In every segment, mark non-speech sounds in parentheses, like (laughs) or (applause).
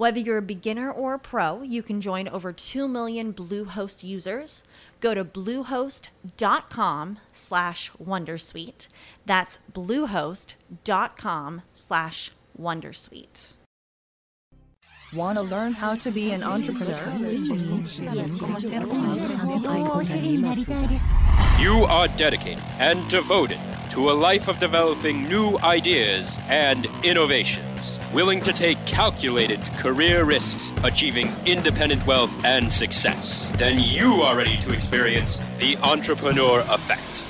Whether you're a beginner or a pro, you can join over 2 million Bluehost users. Go to bluehost.com slash wondersuite. That's bluehost.com slash wondersuite. Want to learn how to be an entrepreneur? You are dedicated and devoted to a life of developing new ideas and innovations, willing to take calculated career risks, achieving independent wealth and success, then you are ready to experience the entrepreneur effect.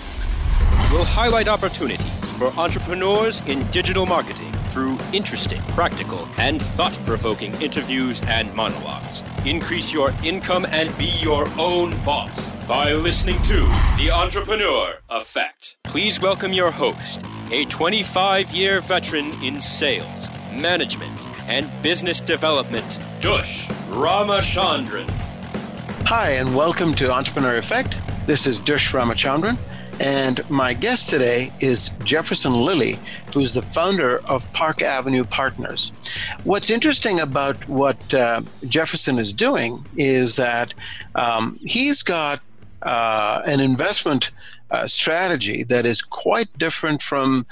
We'll highlight opportunities for entrepreneurs in digital marketing through interesting, practical, and thought provoking interviews and monologues. Increase your income and be your own boss by listening to The Entrepreneur Effect. Please welcome your host, a 25 year veteran in sales, management, and business development, Dush Ramachandran. Hi, and welcome to Entrepreneur Effect. This is Dush Ramachandran. And my guest today is Jefferson Lilly, who's the founder of Park Avenue Partners. What's interesting about what uh, Jefferson is doing is that um, he's got uh, an investment uh, strategy that is quite different from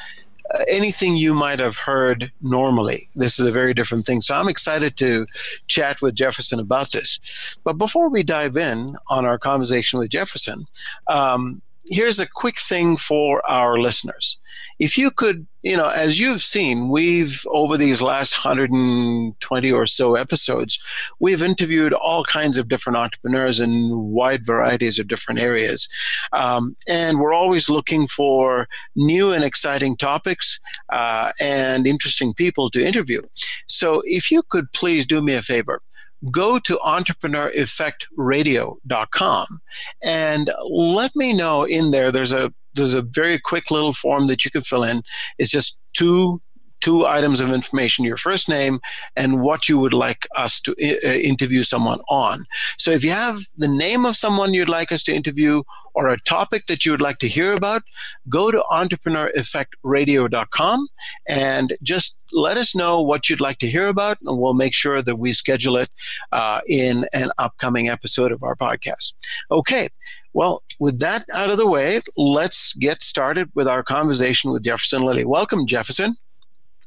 uh, anything you might have heard normally. This is a very different thing. So I'm excited to chat with Jefferson about this. But before we dive in on our conversation with Jefferson, um, here's a quick thing for our listeners. If you could, you know, as you've seen, we've over these last 120 or so episodes, we've interviewed all kinds of different entrepreneurs in wide varieties of different areas. Um, and we're always looking for new and exciting topics uh, and interesting people to interview. So if you could please do me a favor, go to entrepreneureffectradio.com and let me know in there there's a there's a very quick little form that you can fill in. It's just two two items of information your first name and what you would like us to uh, interview someone on. So if you have the name of someone you'd like us to interview or a topic that you would like to hear about, go to entrepreneureffectradio.com and just let us know what you'd like to hear about, and we'll make sure that we schedule it uh, in an upcoming episode of our podcast. Okay. Well, with that out of the way, let's get started with our conversation with Jefferson Lilly. Welcome, Jefferson.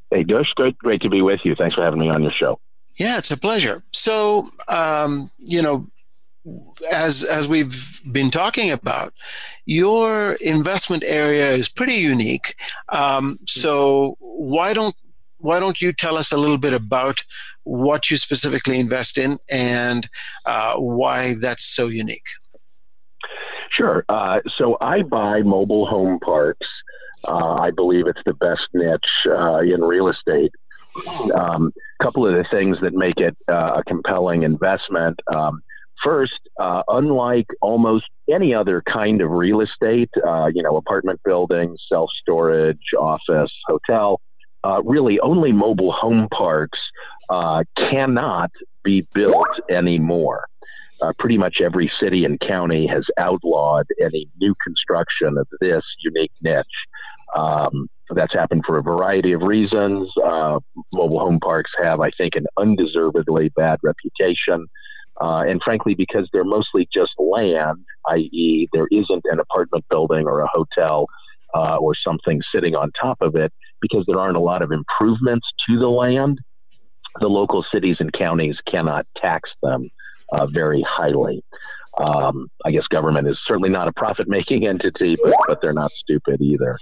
Hey, Dush. Great, great to be with you. Thanks for having me on your show. Yeah, it's a pleasure. So, um, you know, as as we've been talking about, your investment area is pretty unique. Um, so why don't why don't you tell us a little bit about what you specifically invest in and uh, why that's so unique? Sure. Uh, so I buy mobile home parks. Uh, I believe it's the best niche uh, in real estate. A um, couple of the things that make it uh, a compelling investment. Um, First, uh, unlike almost any other kind of real estate, uh, you know, apartment buildings, self storage, office, hotel, uh, really only mobile home parks uh, cannot be built anymore. Uh, pretty much every city and county has outlawed any new construction of this unique niche. Um, that's happened for a variety of reasons. Uh, mobile home parks have, I think, an undeservedly bad reputation. Uh, and frankly, because they're mostly just land, i.e., there isn't an apartment building or a hotel uh, or something sitting on top of it, because there aren't a lot of improvements to the land, the local cities and counties cannot tax them uh, very highly. Um, I guess government is certainly not a profit making (laughs) entity, but, but they're not stupid either.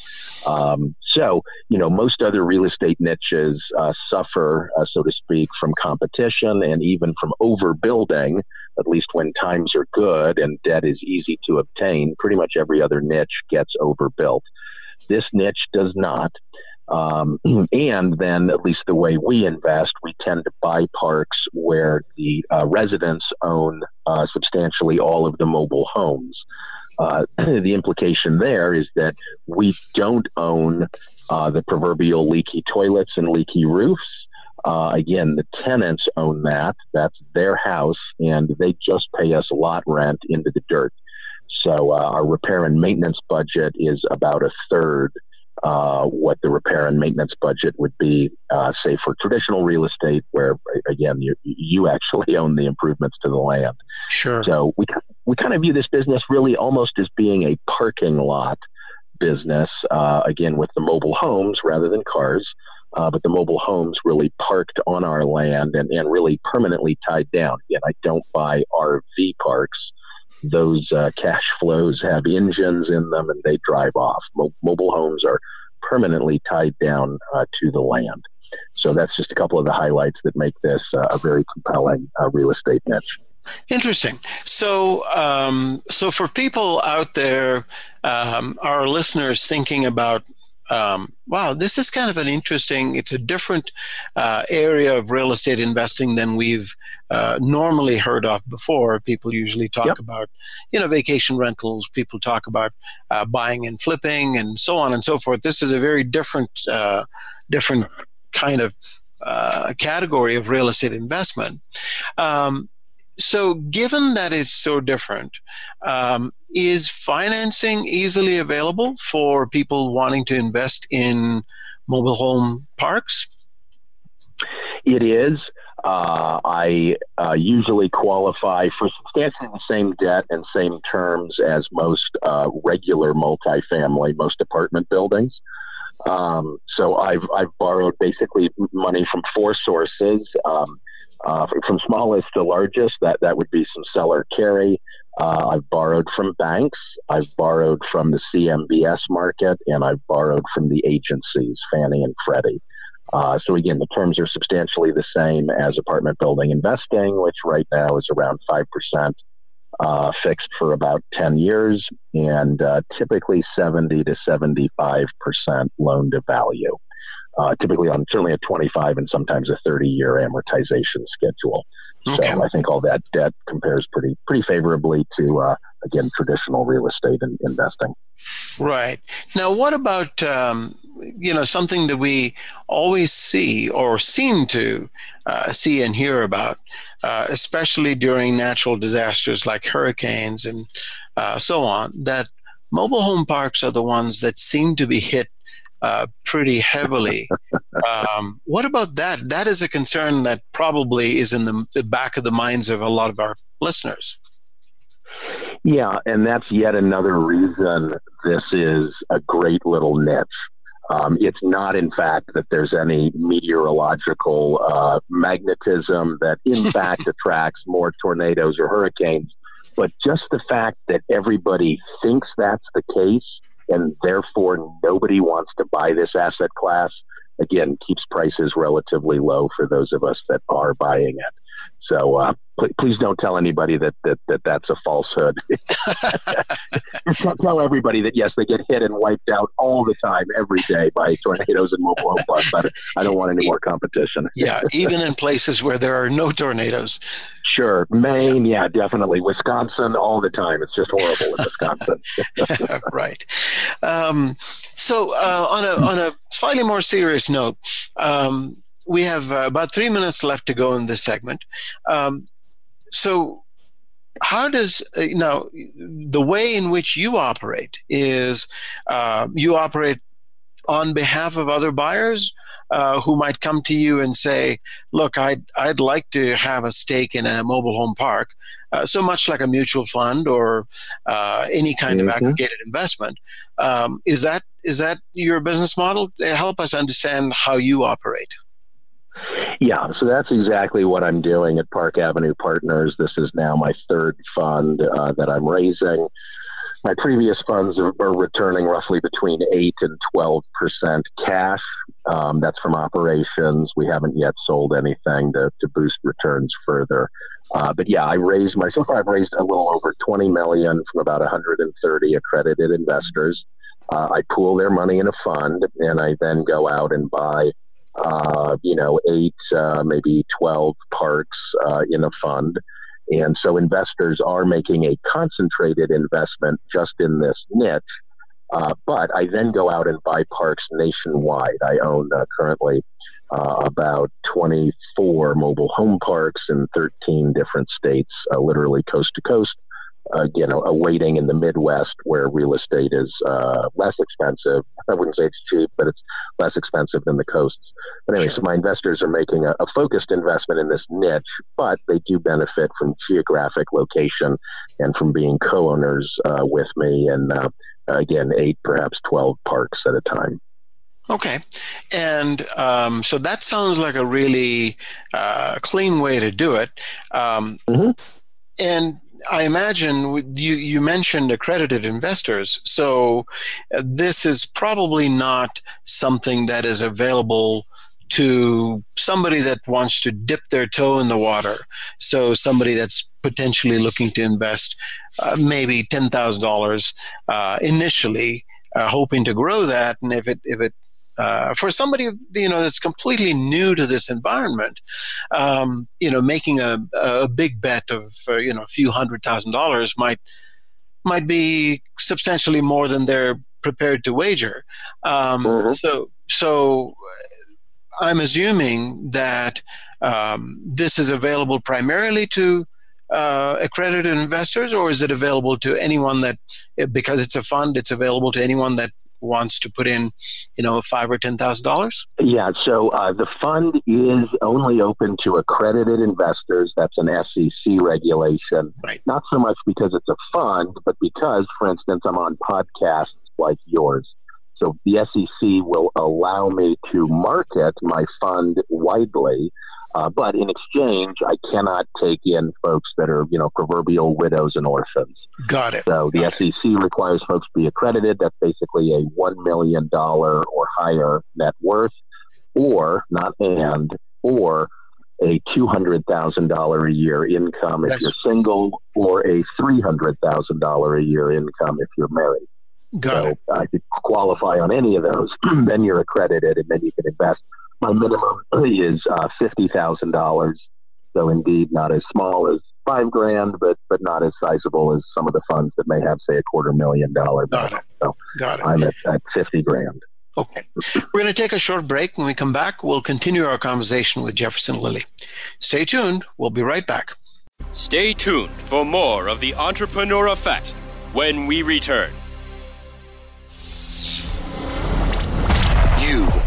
Um, so, you know, most other real estate niches uh, suffer, uh, so to speak, from competition and even from overbuilding, at least when times are good and debt is easy to obtain. Pretty much every other niche gets overbuilt. This niche does not. Um, and then, at least the way we invest, we tend to buy parks where the uh, residents own uh, substantially all of the mobile homes. Uh, (clears throat) the implication there is that we don't own uh, the proverbial leaky toilets and leaky roofs. Uh, again, the tenants own that. That's their house, and they just pay us lot rent into the dirt. So uh, our repair and maintenance budget is about a third uh, what the repair and maintenance budget would be, uh, say for traditional real estate, where again you you actually (laughs) own the improvements to the land. Sure. So we we kind of view this business really almost as being a parking lot business. Uh, again, with the mobile homes rather than cars. Uh, but the mobile homes really parked on our land and, and really permanently tied down. Again, I don't buy RV parks those uh, cash flows have engines in them and they drive off. Mo- mobile homes are permanently tied down uh, to the land. So that's just a couple of the highlights that make this uh, a very compelling uh, real estate niche. Interesting. So, um, so for people out there, um, our listeners thinking about um, wow, this is kind of an interesting, it's a different uh, area of real estate investing than we've uh, normally heard of before. People usually talk yep. about, you know, vacation rentals, people talk about uh, buying and flipping and so on and so forth. This is a very different, uh, different kind of uh, category of real estate investment. Um, so, given that it's so different, um, is financing easily available for people wanting to invest in mobile home parks? It is. Uh, I uh, usually qualify for substantially the same debt and same terms as most uh, regular multifamily, most apartment buildings. Um, so I've I've borrowed basically money from four sources. Um, uh, from smallest to largest, that, that would be some seller carry. Uh, I've borrowed from banks, I've borrowed from the CMBS market, and I've borrowed from the agencies, Fannie and Freddie. Uh, so again, the terms are substantially the same as apartment building investing, which right now is around 5% uh, fixed for about 10 years and uh, typically 70 to 75% loan to value uh, typically on certainly a 25 and sometimes a 30 year amortization schedule. Okay. So I think all that debt compares pretty pretty favorably to uh, again traditional real estate and investing. Right now, what about um, you know something that we always see or seem to uh, see and hear about, uh, especially during natural disasters like hurricanes and uh, so on, that mobile home parks are the ones that seem to be hit uh, pretty heavily. Um, what about that? That is a concern that probably is in the, the back of the minds of a lot of our listeners. Yeah, and that's yet another reason this is a great little niche. Um, it's not, in fact, that there's any meteorological uh, magnetism that, in (laughs) fact, attracts more tornadoes or hurricanes, but just the fact that everybody thinks that's the case and therefore nobody wants to buy this asset class. Again, keeps prices relatively low for those of us that are buying it. So uh, please don't tell anybody that, that, that that's a falsehood. (laughs) (laughs) tell everybody that yes, they get hit and wiped out all the time, every day by tornadoes and mobile home. But I don't want any more competition. (laughs) yeah, even in places where there are no tornadoes. Sure. Maine, yeah, definitely. Wisconsin, all the time. It's just horrible in Wisconsin. right. Um, so, uh, on a on a slightly more serious note, um, we have uh, about three minutes left to go in this segment. Um, so, how does uh, now the way in which you operate is uh, you operate on behalf of other buyers uh, who might come to you and say, "Look, I'd I'd like to have a stake in a mobile home park." Uh, so much like a mutual fund or uh, any kind mm-hmm. of aggregated investment. Um, is that is that your business model? Help us understand how you operate. Yeah, so that's exactly what I'm doing at Park Avenue Partners. This is now my third fund uh, that I'm raising. My previous funds are, returning roughly between 8 and 12% cash. Um, that's from operations. We haven't yet sold anything to, to boost returns further. Uh, but yeah, I raised my, so far I've raised a little over 20 million from about 130 accredited investors. Uh, I pool their money in a fund and I then go out and buy uh, you know, eight, uh, maybe 12 parks uh, in a fund. And so investors are making a concentrated investment just in this niche. Uh, but I then go out and buy parks nationwide. I own uh, currently uh, about 24 mobile home parks in 13 different states, literally coast to coast you know, a weighting in the Midwest where real estate is uh, less expensive. (laughs) I wouldn't say it's cheap, but it's less expensive than the coasts. But anyway, so my investors are making a, a focused investment in this niche, but they do benefit from geographic location and from being co-owners uh, with me, and uh, again, eight, perhaps twelve parks at a time. Okay. And um, so that sounds like a really uh, clean way to do it. Um, mm-hmm. And I imagine you, you mentioned accredited investors. So uh, this is probably not something that is available to somebody that wants to dip their toe in the water. So somebody that's potentially looking to invest uh, maybe $10,000 uh, initially, uh, hoping to grow that. And if it, if it uh, for somebody you know that's completely new to this environment, um, you know, making a, a big bet of uh, you know a few hundred thousand dollars might might be substantially more than they're prepared to wager. Um, mm-hmm. So so I'm assuming that um, this is available primarily to uh, accredited investors, or is it available to anyone that, because it's a fund, it's available to anyone that wants to put in, you know, five or ten thousand dollars? Yeah. So uh, the fund is only open to accredited investors. That's an SEC regulation. Right. Not so much because it's a fund, but because, for instance, I'm on podcasts like yours. So the SEC will allow me to market my fund widely uh, but in exchange, I cannot take in folks that are, you know, proverbial widows and orphans. Got it. So the Got SEC it. requires folks to be accredited. That's basically a $1 million or higher net worth, or not and, or a $200,000 a year income if That's, you're single, or a $300,000 a year income if you're married. Got so it. I could qualify on any of those. (clears throat) then you're accredited, and then you can invest my minimum is uh, fifty thousand dollars. So indeed, not as small as five grand, but but not as sizable as some of the funds that may have, say, a quarter million dollar. Got it. So Got it. I'm at, at fifty grand. Okay. We're going to take a short break. When we come back, we'll continue our conversation with Jefferson Lilly. Stay tuned. We'll be right back. Stay tuned for more of the Entrepreneur Effect when we return.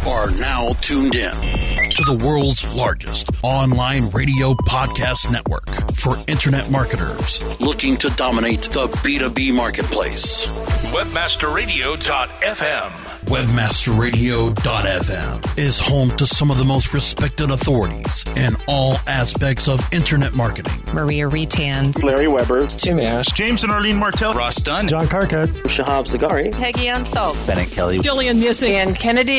Are now tuned in to the world's largest online radio podcast network for internet marketers looking to dominate the B2B marketplace. Webmasterradio.fm. Webmasterradio.fm is home to some of the most respected authorities in all aspects of internet marketing. Maria Retan, Larry Weber, Tim Ash, James and Arlene Martell, Ross Dunn, John Carcutt, Shahab Zagari, Peggy Unsalt, Bennett Kelly, Jillian Muessig, and Kennedy.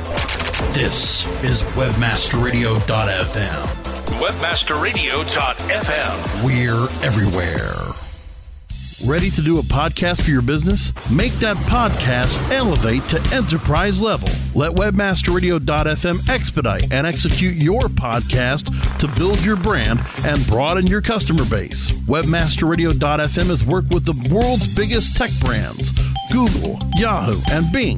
This is WebmasterRadio.fm. WebmasterRadio.fm. We're everywhere. Ready to do a podcast for your business? Make that podcast elevate to enterprise level. Let webmasterradio.fm expedite and execute your podcast to build your brand and broaden your customer base. Webmasterradio.fm has worked with the world's biggest tech brands, Google, Yahoo, and Bing,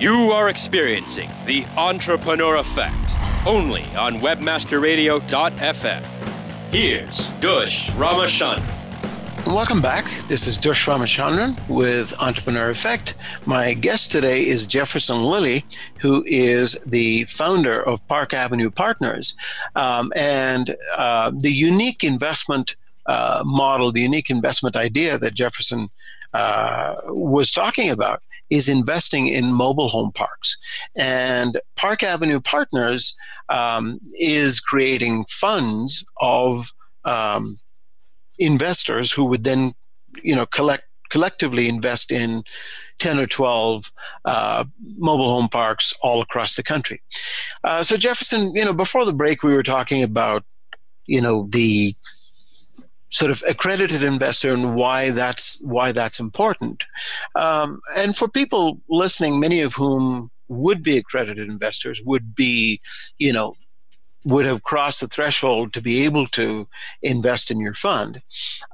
You are experiencing the entrepreneur effect only on webmasterradio.fm. Here's Dush Ramachandran. Welcome back. This is Dush Ramachandran with Entrepreneur Effect. My guest today is Jefferson Lilly, who is the founder of Park Avenue Partners. Um, and uh, the unique investment uh, model, the unique investment idea that Jefferson uh, was talking about is investing in mobile home parks. And Park Avenue Partners um, is creating funds of um, investors who would then, you know, collect collectively invest in 10 or 12 uh, mobile home parks all across the country. Uh, so Jefferson, you know, before the break, we were talking about, you know, the sort of accredited investor and why that's why that's important. Um, and for people listening, many of whom would be accredited investors would be, you know, would have crossed the threshold to be able to invest in your fund.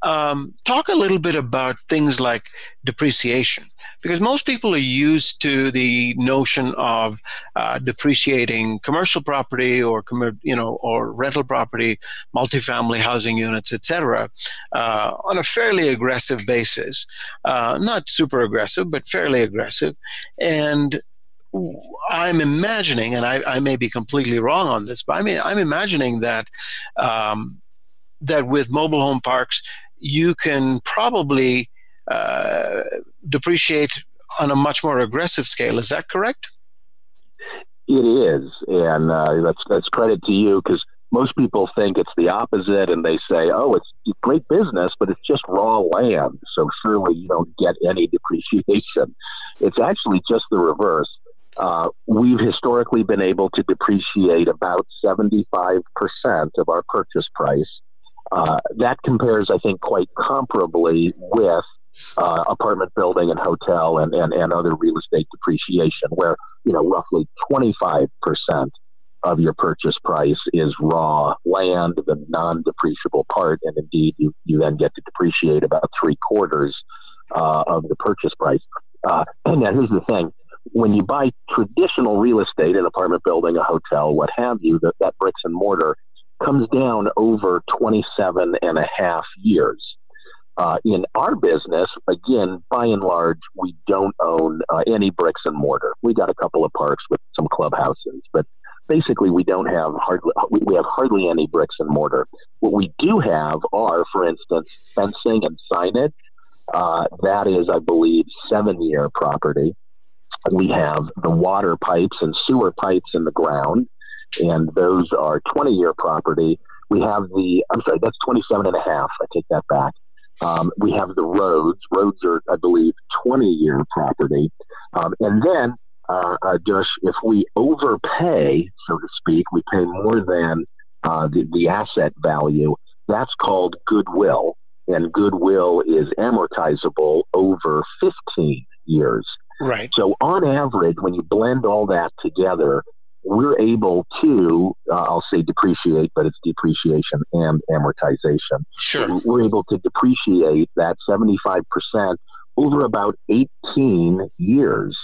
Um, talk a little bit about things like depreciation, because most people are used to the notion of uh, depreciating commercial property or you know or rental property, multifamily housing units, etc., uh, on a fairly aggressive basis, uh, not super aggressive, but fairly aggressive, and I'm imagining, and I, I, may be completely wrong on this, but I mean, I'm imagining that um, that with mobile home parks, you can probably uh, depreciate on a much more aggressive scale. Is that correct? It is, and uh, that's that's credit to you because most people think it's the opposite, and they say, "Oh, it's great business, but it's just raw land, so surely you don't get any depreciation." It's actually just the reverse uh, we've historically been able to depreciate about 75% of our purchase price. Uh, that compares, I think, quite comparably with uh, apartment building and hotel and, and, and other real estate depreciation, where you know roughly 25% of your purchase price is raw land, the non-depreciable part, and indeed you, you then get to depreciate about three quarters uh, of the purchase price. Uh, and (clears throat) now here's the thing when you buy traditional real estate, an apartment building, a hotel, what have you, that, that bricks and mortar comes down over 27 and a half years. Uh, in our business, again, by and large, we don't own uh, any bricks and mortar. We got a couple of parks with some clubhouses, but basically we don't have hardly we have hardly any bricks and mortar. What we do have are, for instance, fencing and signage. Uh, that is, I believe, seven year property. We have the water pipes and sewer pipes in the ground, and those are 20 year property. We have the, I'm sorry, that's 27 and a half. I take that back. Um, we have the roads. Roads are, I believe, 20 year property. Um, and then, uh, uh, if we overpay, so to speak, we pay more than uh, the, the asset value, that's called goodwill. And goodwill is amortizable over 15 years. Right. So, on average, when you blend all that together, we're able to, uh, I'll say depreciate, but it's depreciation and amortization. Sure. We're able to depreciate that 75% over about 18 years.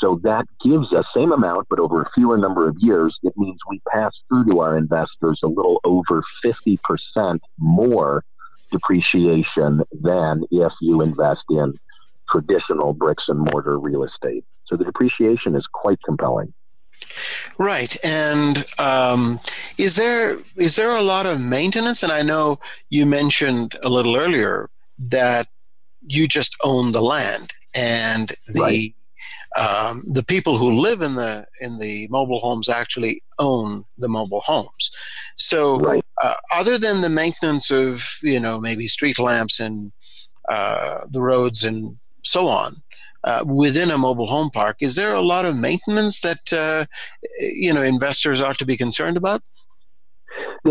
So that gives us same amount, but over a fewer number of years. It means we pass through to our investors a little over 50% more depreciation than if you invest in traditional bricks and mortar real estate. So the depreciation is quite compelling. Right, and um, is there is there a lot of maintenance? And I know you mentioned a little earlier that you just own the land, and the right. um, the people who live in the in the mobile homes actually own the mobile homes. So, right. uh, other than the maintenance of you know maybe street lamps and uh, the roads and so on, uh, within a mobile home park. Is there a lot of maintenance that uh, you know investors ought to be concerned about?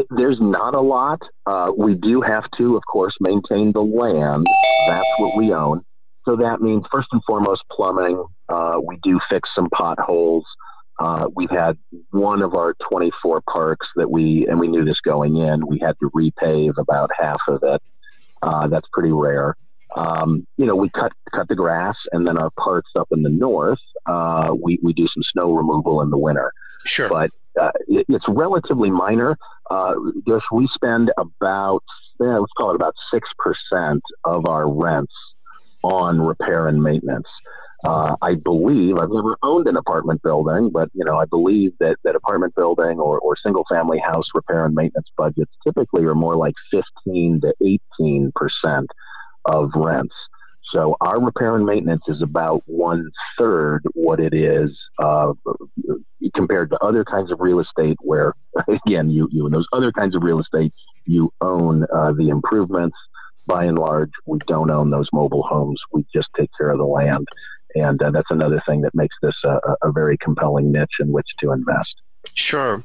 There's not a lot. Uh, we do have to, of course, maintain the land. That's what we own. So that means first and foremost plumbing. Uh, we do fix some potholes. Uh, we've had one of our 24 parks that we, and we knew this going in, we had to repave about half of it. Uh, that's pretty rare. Um, you know, we cut cut the grass, and then our parts up in the north, uh, we we do some snow removal in the winter. Sure, but uh, it, it's relatively minor. Uh, just we spend about yeah, let's call it about six percent of our rents on repair and maintenance. Uh, I believe I've never owned an apartment building, but you know I believe that that apartment building or, or single family house repair and maintenance budgets typically are more like fifteen to eighteen percent of rents. So our repair and maintenance is about one third what it is uh, compared to other kinds of real estate, where (laughs) again you you in those other kinds of real estate you own uh, the improvements. By and large, we don't own those mobile homes. We just take care of the land, and uh, that's another thing that makes this a, a very compelling niche in which to invest. Sure.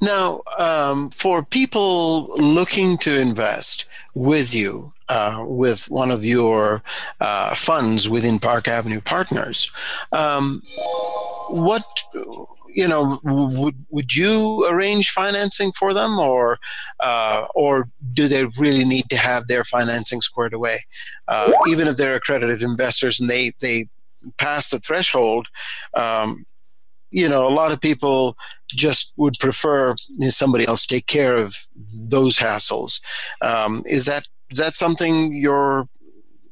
Now, um, for people looking to invest with you, uh, with one of your uh, funds within Park Avenue Partners, um, what you know would would you arrange financing for them, or uh, or do they really need to have their financing squared away, uh, even if they're accredited investors and they they pass the threshold? Um, you know, a lot of people just would prefer somebody else take care of those hassles. Um, is that is that something your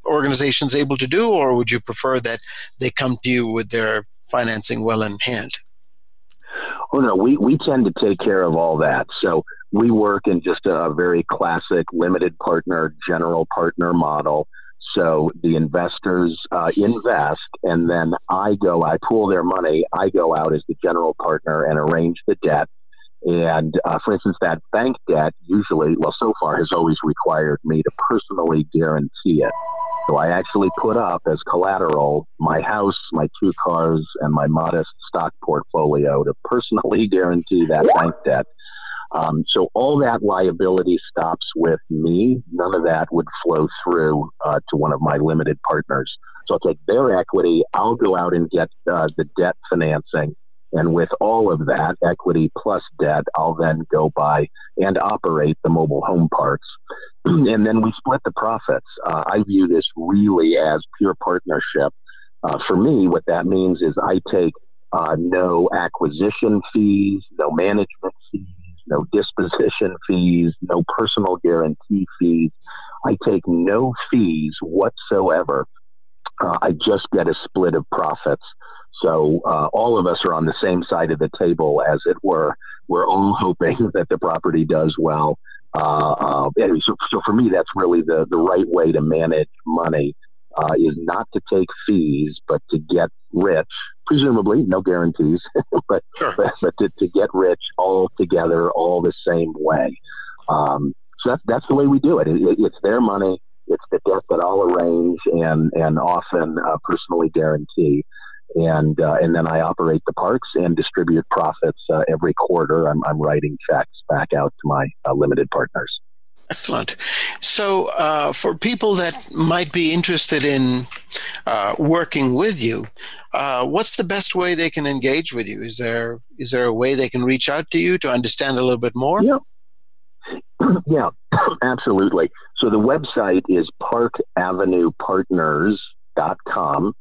organization's able to do, or would you prefer that they come to you with their financing well in hand? Oh no, we we tend to take care of all that. So we work in just a very classic limited partner, general partner model. So the investors uh, invest, and then I go, I pool their money. I go out as the general partner and arrange the debt. And uh, for instance, that bank debt usually, well, so far has always required me to personally guarantee it. So I actually put up as collateral my house, my two cars, and my modest stock portfolio to personally (laughs) guarantee that bank debt. Um, so all that liability stops with me. None of that would flow through uh, to one of my limited partners. So I'll take their equity. I'll go out and get uh, the debt financing. And with all of that equity plus debt, I'll then go buy and operate the mobile home parks. (clears throat) and then we split the profits. Uh, I view this really as pure partnership. Uh, for me, what that means is I take uh, no acquisition fees, no management no disposition fees, no personal guarantee fees. I take no fees whatsoever. Uh, I just get a split of profits. So uh, all of us are on the same side of the table, as it were. We're all hoping (laughs) that the property does well. Uh, uh so, so for me, that's really the, the right way to manage money uh, is not to take fees, but to get rich, presumably, no guarantees, (laughs) but, sure. but, but to, to, get rich all together, all the same way. Um, so that's, that's the way we do it. it. It's their money. It's the debt that I'll arrange and and often uh, personally guarantee. And uh, and then I operate the parks and distribute profits uh, every quarter. I'm, I'm writing checks back out to my uh, limited partners. Excellent. So, uh, for people that might be interested in uh, working with you, uh, what's the best way they can engage with you? Is there is there a way they can reach out to you to understand a little bit more? Yeah, (clears throat) yeah, (clears throat) absolutely. So the website is parkavenuepartners.com.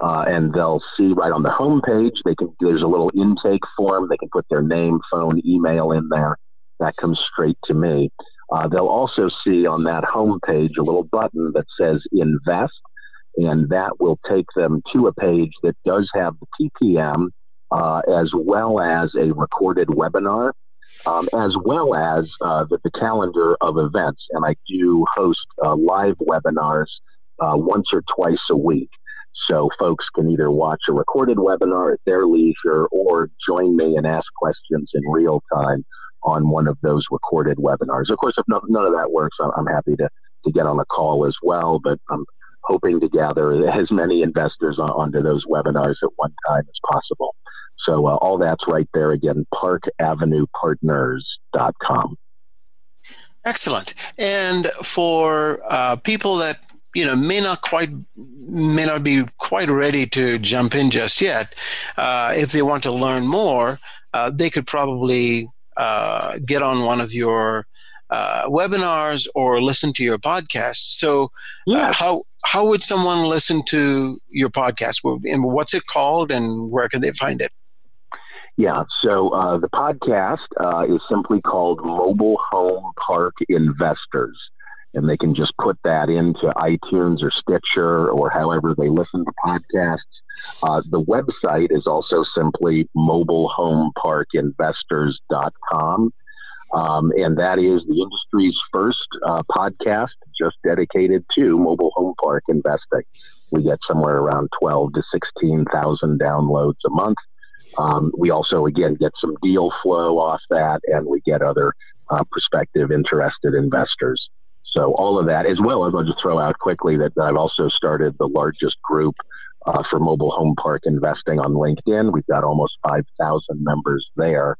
Uh, and they'll see right on the home page. They can there's a little intake form. They can put their name, phone, email in there. That comes straight to me. Uh, they'll also see on that home page a little button that says invest, and that will take them to a page that does have the PPM uh, as well as a recorded webinar, um, as well as uh, the, the, calendar of events. And I do host uh, live webinars uh, once or twice a week. So folks can either watch a recorded webinar at their leisure or join me and ask questions in real time on one of those recorded webinars. Of course, if none of that works, I'm happy to, to get on a call as well, but I'm hoping to gather (laughs) as many investors on, onto those webinars at one time as possible. So uh, all that's right there again, parkavenuepartners.com. Excellent. And for uh, people that you know may not quite may not be quite ready to jump in just yet, uh, if they want to learn more, uh, they could probably uh, get on one of your uh, webinars or listen to your podcast. So, uh, yeah. how how would someone listen to your podcast? And what's it called, and where can they find it? Yeah, so uh, the podcast uh, is simply called Mobile Home Park Investors. And they can just put that into iTunes or Stitcher or however they listen to podcasts. Uh, the website is also simply mobilehomeparkinvestors.com. Um, and that is the industry's first uh, podcast just dedicated to mobile home park investing. We get somewhere around 12 to 16,000 downloads a month. Um, we also, again, get some deal flow off that, and we get other uh, prospective interested investors. So, all of that, as well as I'll just throw out quickly that I've also started the largest group uh, for mobile home park investing on LinkedIn. We've got almost 5,000 members there,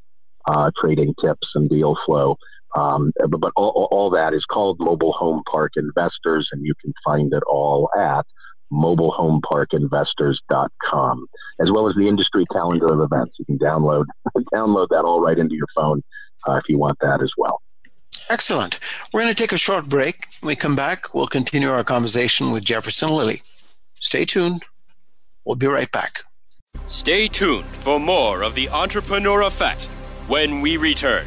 uh, trading tips and deal flow. Um, but, but all, all, that is called Mobile Home Park Investors, and you can find it all at mobilehomeparkinvestors.com, as well as the industry calendar of events. You can download (laughs) download that all right into your phone uh, if you want that as well. Excellent. We're going to take a short break. When we come back, we'll continue our conversation with Jefferson Lilly. Stay tuned. We'll be right back. Stay tuned for more of the Entrepreneur Effect when we return.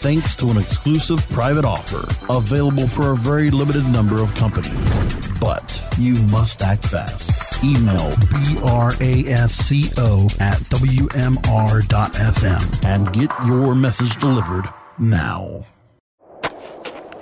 thanks to an exclusive private offer available for a very limited number of companies. But you must act fast. Email brasco at wmr.fm and get your message delivered now.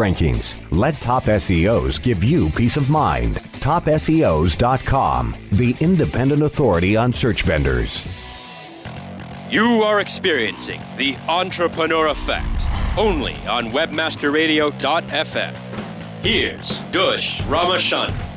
rankings. Let Top SEOs give you peace of mind. TopSEOs.com, the independent authority on search vendors. You are experiencing the entrepreneur effect only on webmasterradio.fm. Here's Dush Ramachandran.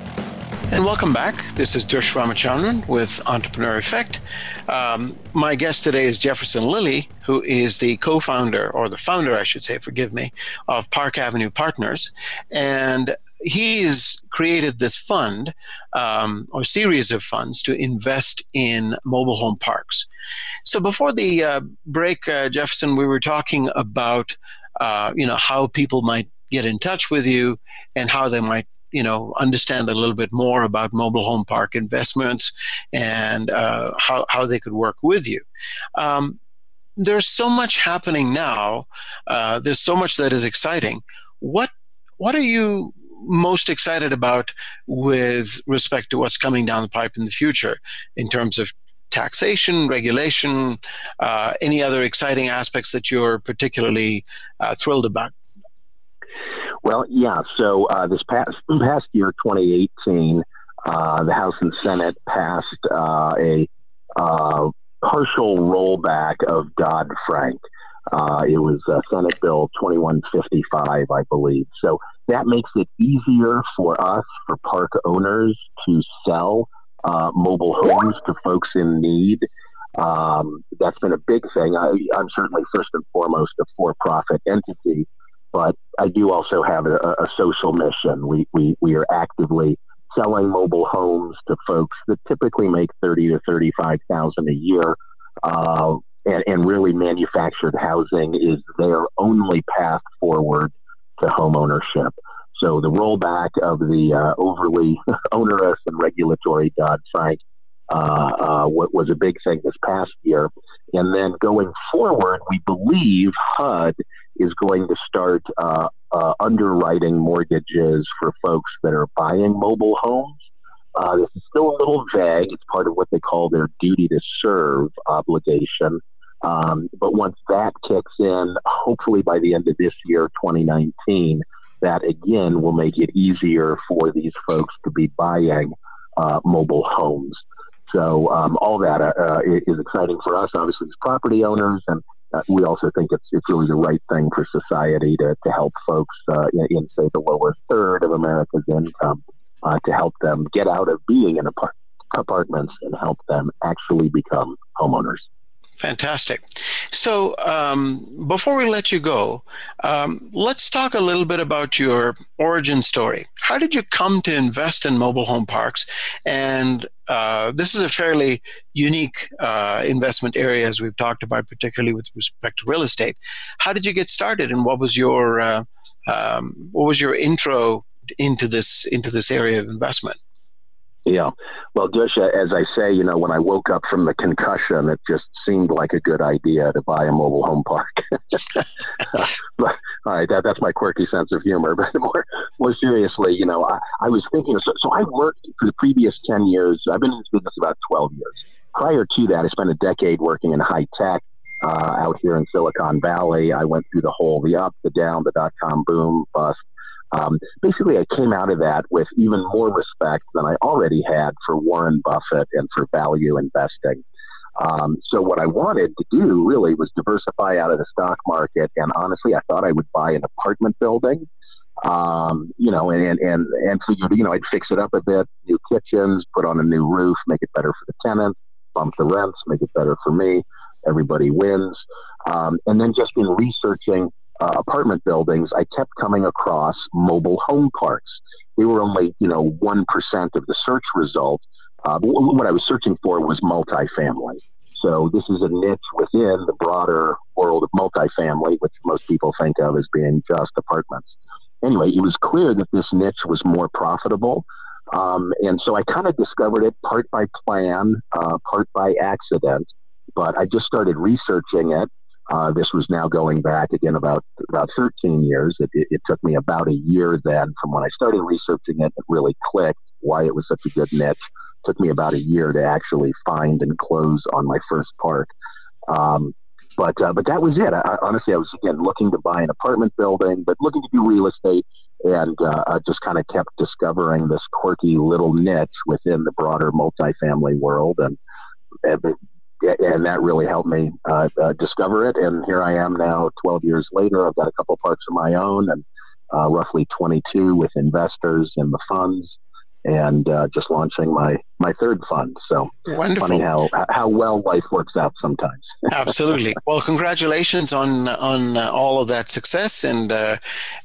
And welcome back. This is Dush Ramachandran with Entrepreneur Effect. Um, my guest today is Jefferson Lilly, who is the co founder, or the founder, I should say, forgive me, of Park Avenue Partners. And he's created this fund um, or series of funds to invest in mobile home parks. So before the uh, break, uh, Jefferson, we were talking about uh, you know how people might get in touch with you and how they might you know understand a little bit more about mobile home park investments and uh, how how they could work with you. Um, there's so much happening now. Uh, there's so much that is exciting. What what are you most excited about with respect to what's coming down the pipe in the future in terms of taxation, regulation, uh, any other exciting aspects that you're particularly uh, thrilled about? Well, yeah. So uh, this past (clears throat) past year, 2018, uh, the House and Senate passed uh, a uh, partial rollback of Dodd Frank. it was Senate Bill 2155, I believe. So that makes it easier for us, for park owners, to sell uh, mobile homes to folks in need. Um, that's been a big thing. I, am certainly first and foremost a for-profit entity, but I do also have a, a social mission. We, we we are actively selling mobile homes to folks that typically make thirty to thirty-five thousand a year. Uh, and, and really, manufactured housing is their only path forward to home ownership. So the rollback of the uh, overly (laughs) onerous and regulatory Dodd Frank uh, uh, was a big thing this past year. And then going forward, we believe HUD is going to start uh, uh, underwriting mortgages for folks that are buying mobile homes. Uh, this is still a little vague. It's part of what they call their duty to serve obligation. Um, but once that kicks in, hopefully by the end of this year, 2019, that again will make it easier for these folks to be buying uh, mobile homes. So um, all that uh, uh is exciting for us, obviously, as property owners, and uh, we also think it's it's really the right thing for society to to help folks uh, in, in, say the lower third of America's income uh, to help them get out of being in apart- apartments and help them actually become homeowners. Fantastic. So, um, before we let you go, um, let's talk a little bit about your origin story. How did you come to invest in mobile home parks? And uh, this is a fairly unique uh, investment area, as we've talked about, particularly with respect to real estate. How did you get started, and what was your uh, um, what was your intro into this into this area of investment? Yeah. Well, Dush, as I say, you know, when I woke up from the concussion, it just seemed like a good idea to buy a mobile home park. (laughs) but all right, that, that's my quirky sense of humor. (laughs) But more, more seriously, you know, I, I was thinking, so, so I worked for the previous 10 years. I've been in this business about 12 years. Prior to that, I spent a decade working in high tech uh, out here in Silicon Valley. I went through the whole, the up, the down, the dot com boom, bust um, basically, I came out of that with even more respect than I already had for Warren Buffett and for value investing. Um, so what I wanted to do really was diversify out of the stock market, and honestly, I thought I would buy an apartment building, um, you know, and and and figured, you know, I'd fix it up a bit, new kitchens, put on a new roof, make it better for the tenants, bump the rents, make it better for me. Everybody wins, um, and then just in researching uh, apartment buildings, I kept coming across mobile home parks. They were only, you know, 1% of the search results. Uh, what I was searching for was multifamily. So this is a niche within the broader world of multifamily, which most people think of as being just apartments. Anyway, it was clear that this niche was more profitable. Um, and so I kind of discovered it part by plan, uh, part by accident. But I just started researching it Uh, this was now going back again about about 13 years. It, it, it, took me about a year then from when I started researching it. It really clicked why it was such a good niche. It took me about a year to actually find and close on my first park. Um, but uh, but that was it. I, honestly, I was again looking to buy an apartment building, but looking to do real estate, and uh, I just kind of kept discovering this quirky little niche within the broader multifamily world, and and that really helped me uh, uh, discover it. And here I am now, 12 years later. I've got a couple parks of my own, and uh, roughly 22 with investors in the funds and uh, just launching my my third fund. So Wonderful. funny how how well life works out sometimes. (laughs) Absolutely. Well, congratulations on on uh, all of that success and uh,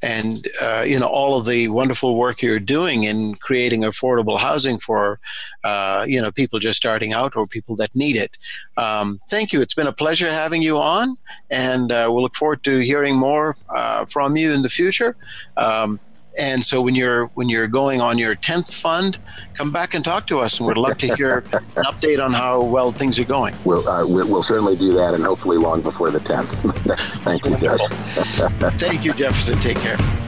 and uh, you know all of the wonderful work you're doing in creating affordable housing for uh, you know people just starting out or people that need it. Um, thank you. It's been a pleasure having you on, and uh, we'll look forward to hearing more from you in the future. Um, and so when you're when you're going on your 10th fund come back and talk to us and we'd love to hear an (laughs) update on how well things are going. We'll, uh, we'll certainly do that and hopefully long before the 10th (laughs) thank you thank you jefferson. Take care